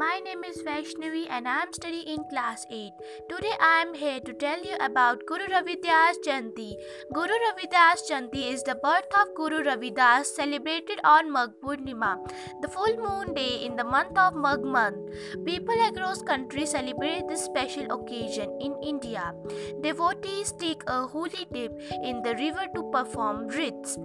My name is Vaishnavi and I am studying in class 8. Today I am here to tell you about Guru Ravidas Jayanti. Guru Ravidas Jayanti is the birth of Guru Ravidas celebrated on Magh Purnima, the full moon day in the month of Magh month. People across country celebrate this special occasion in India. Devotees take a holy dip in the river to perform rites.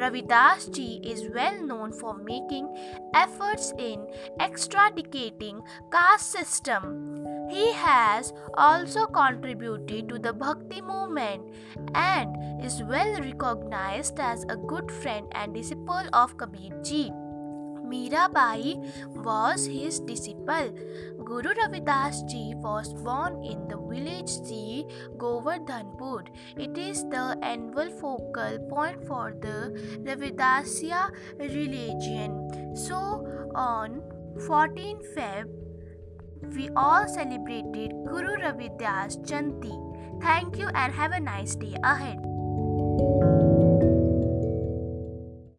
Ravidas ji is well known for making efforts in caste system. He has also contributed to the Bhakti movement and is well recognized as a good friend and disciple of Kabir ji. Mirabai was his disciple. Guru Ravidas ji was born in the village C. Govardhanpur. It is the annual focal point for the Ravidasya religion. So, on 14 Feb, we all celebrated Guru Ravidas Jayanti. Thank you and have a nice day ahead.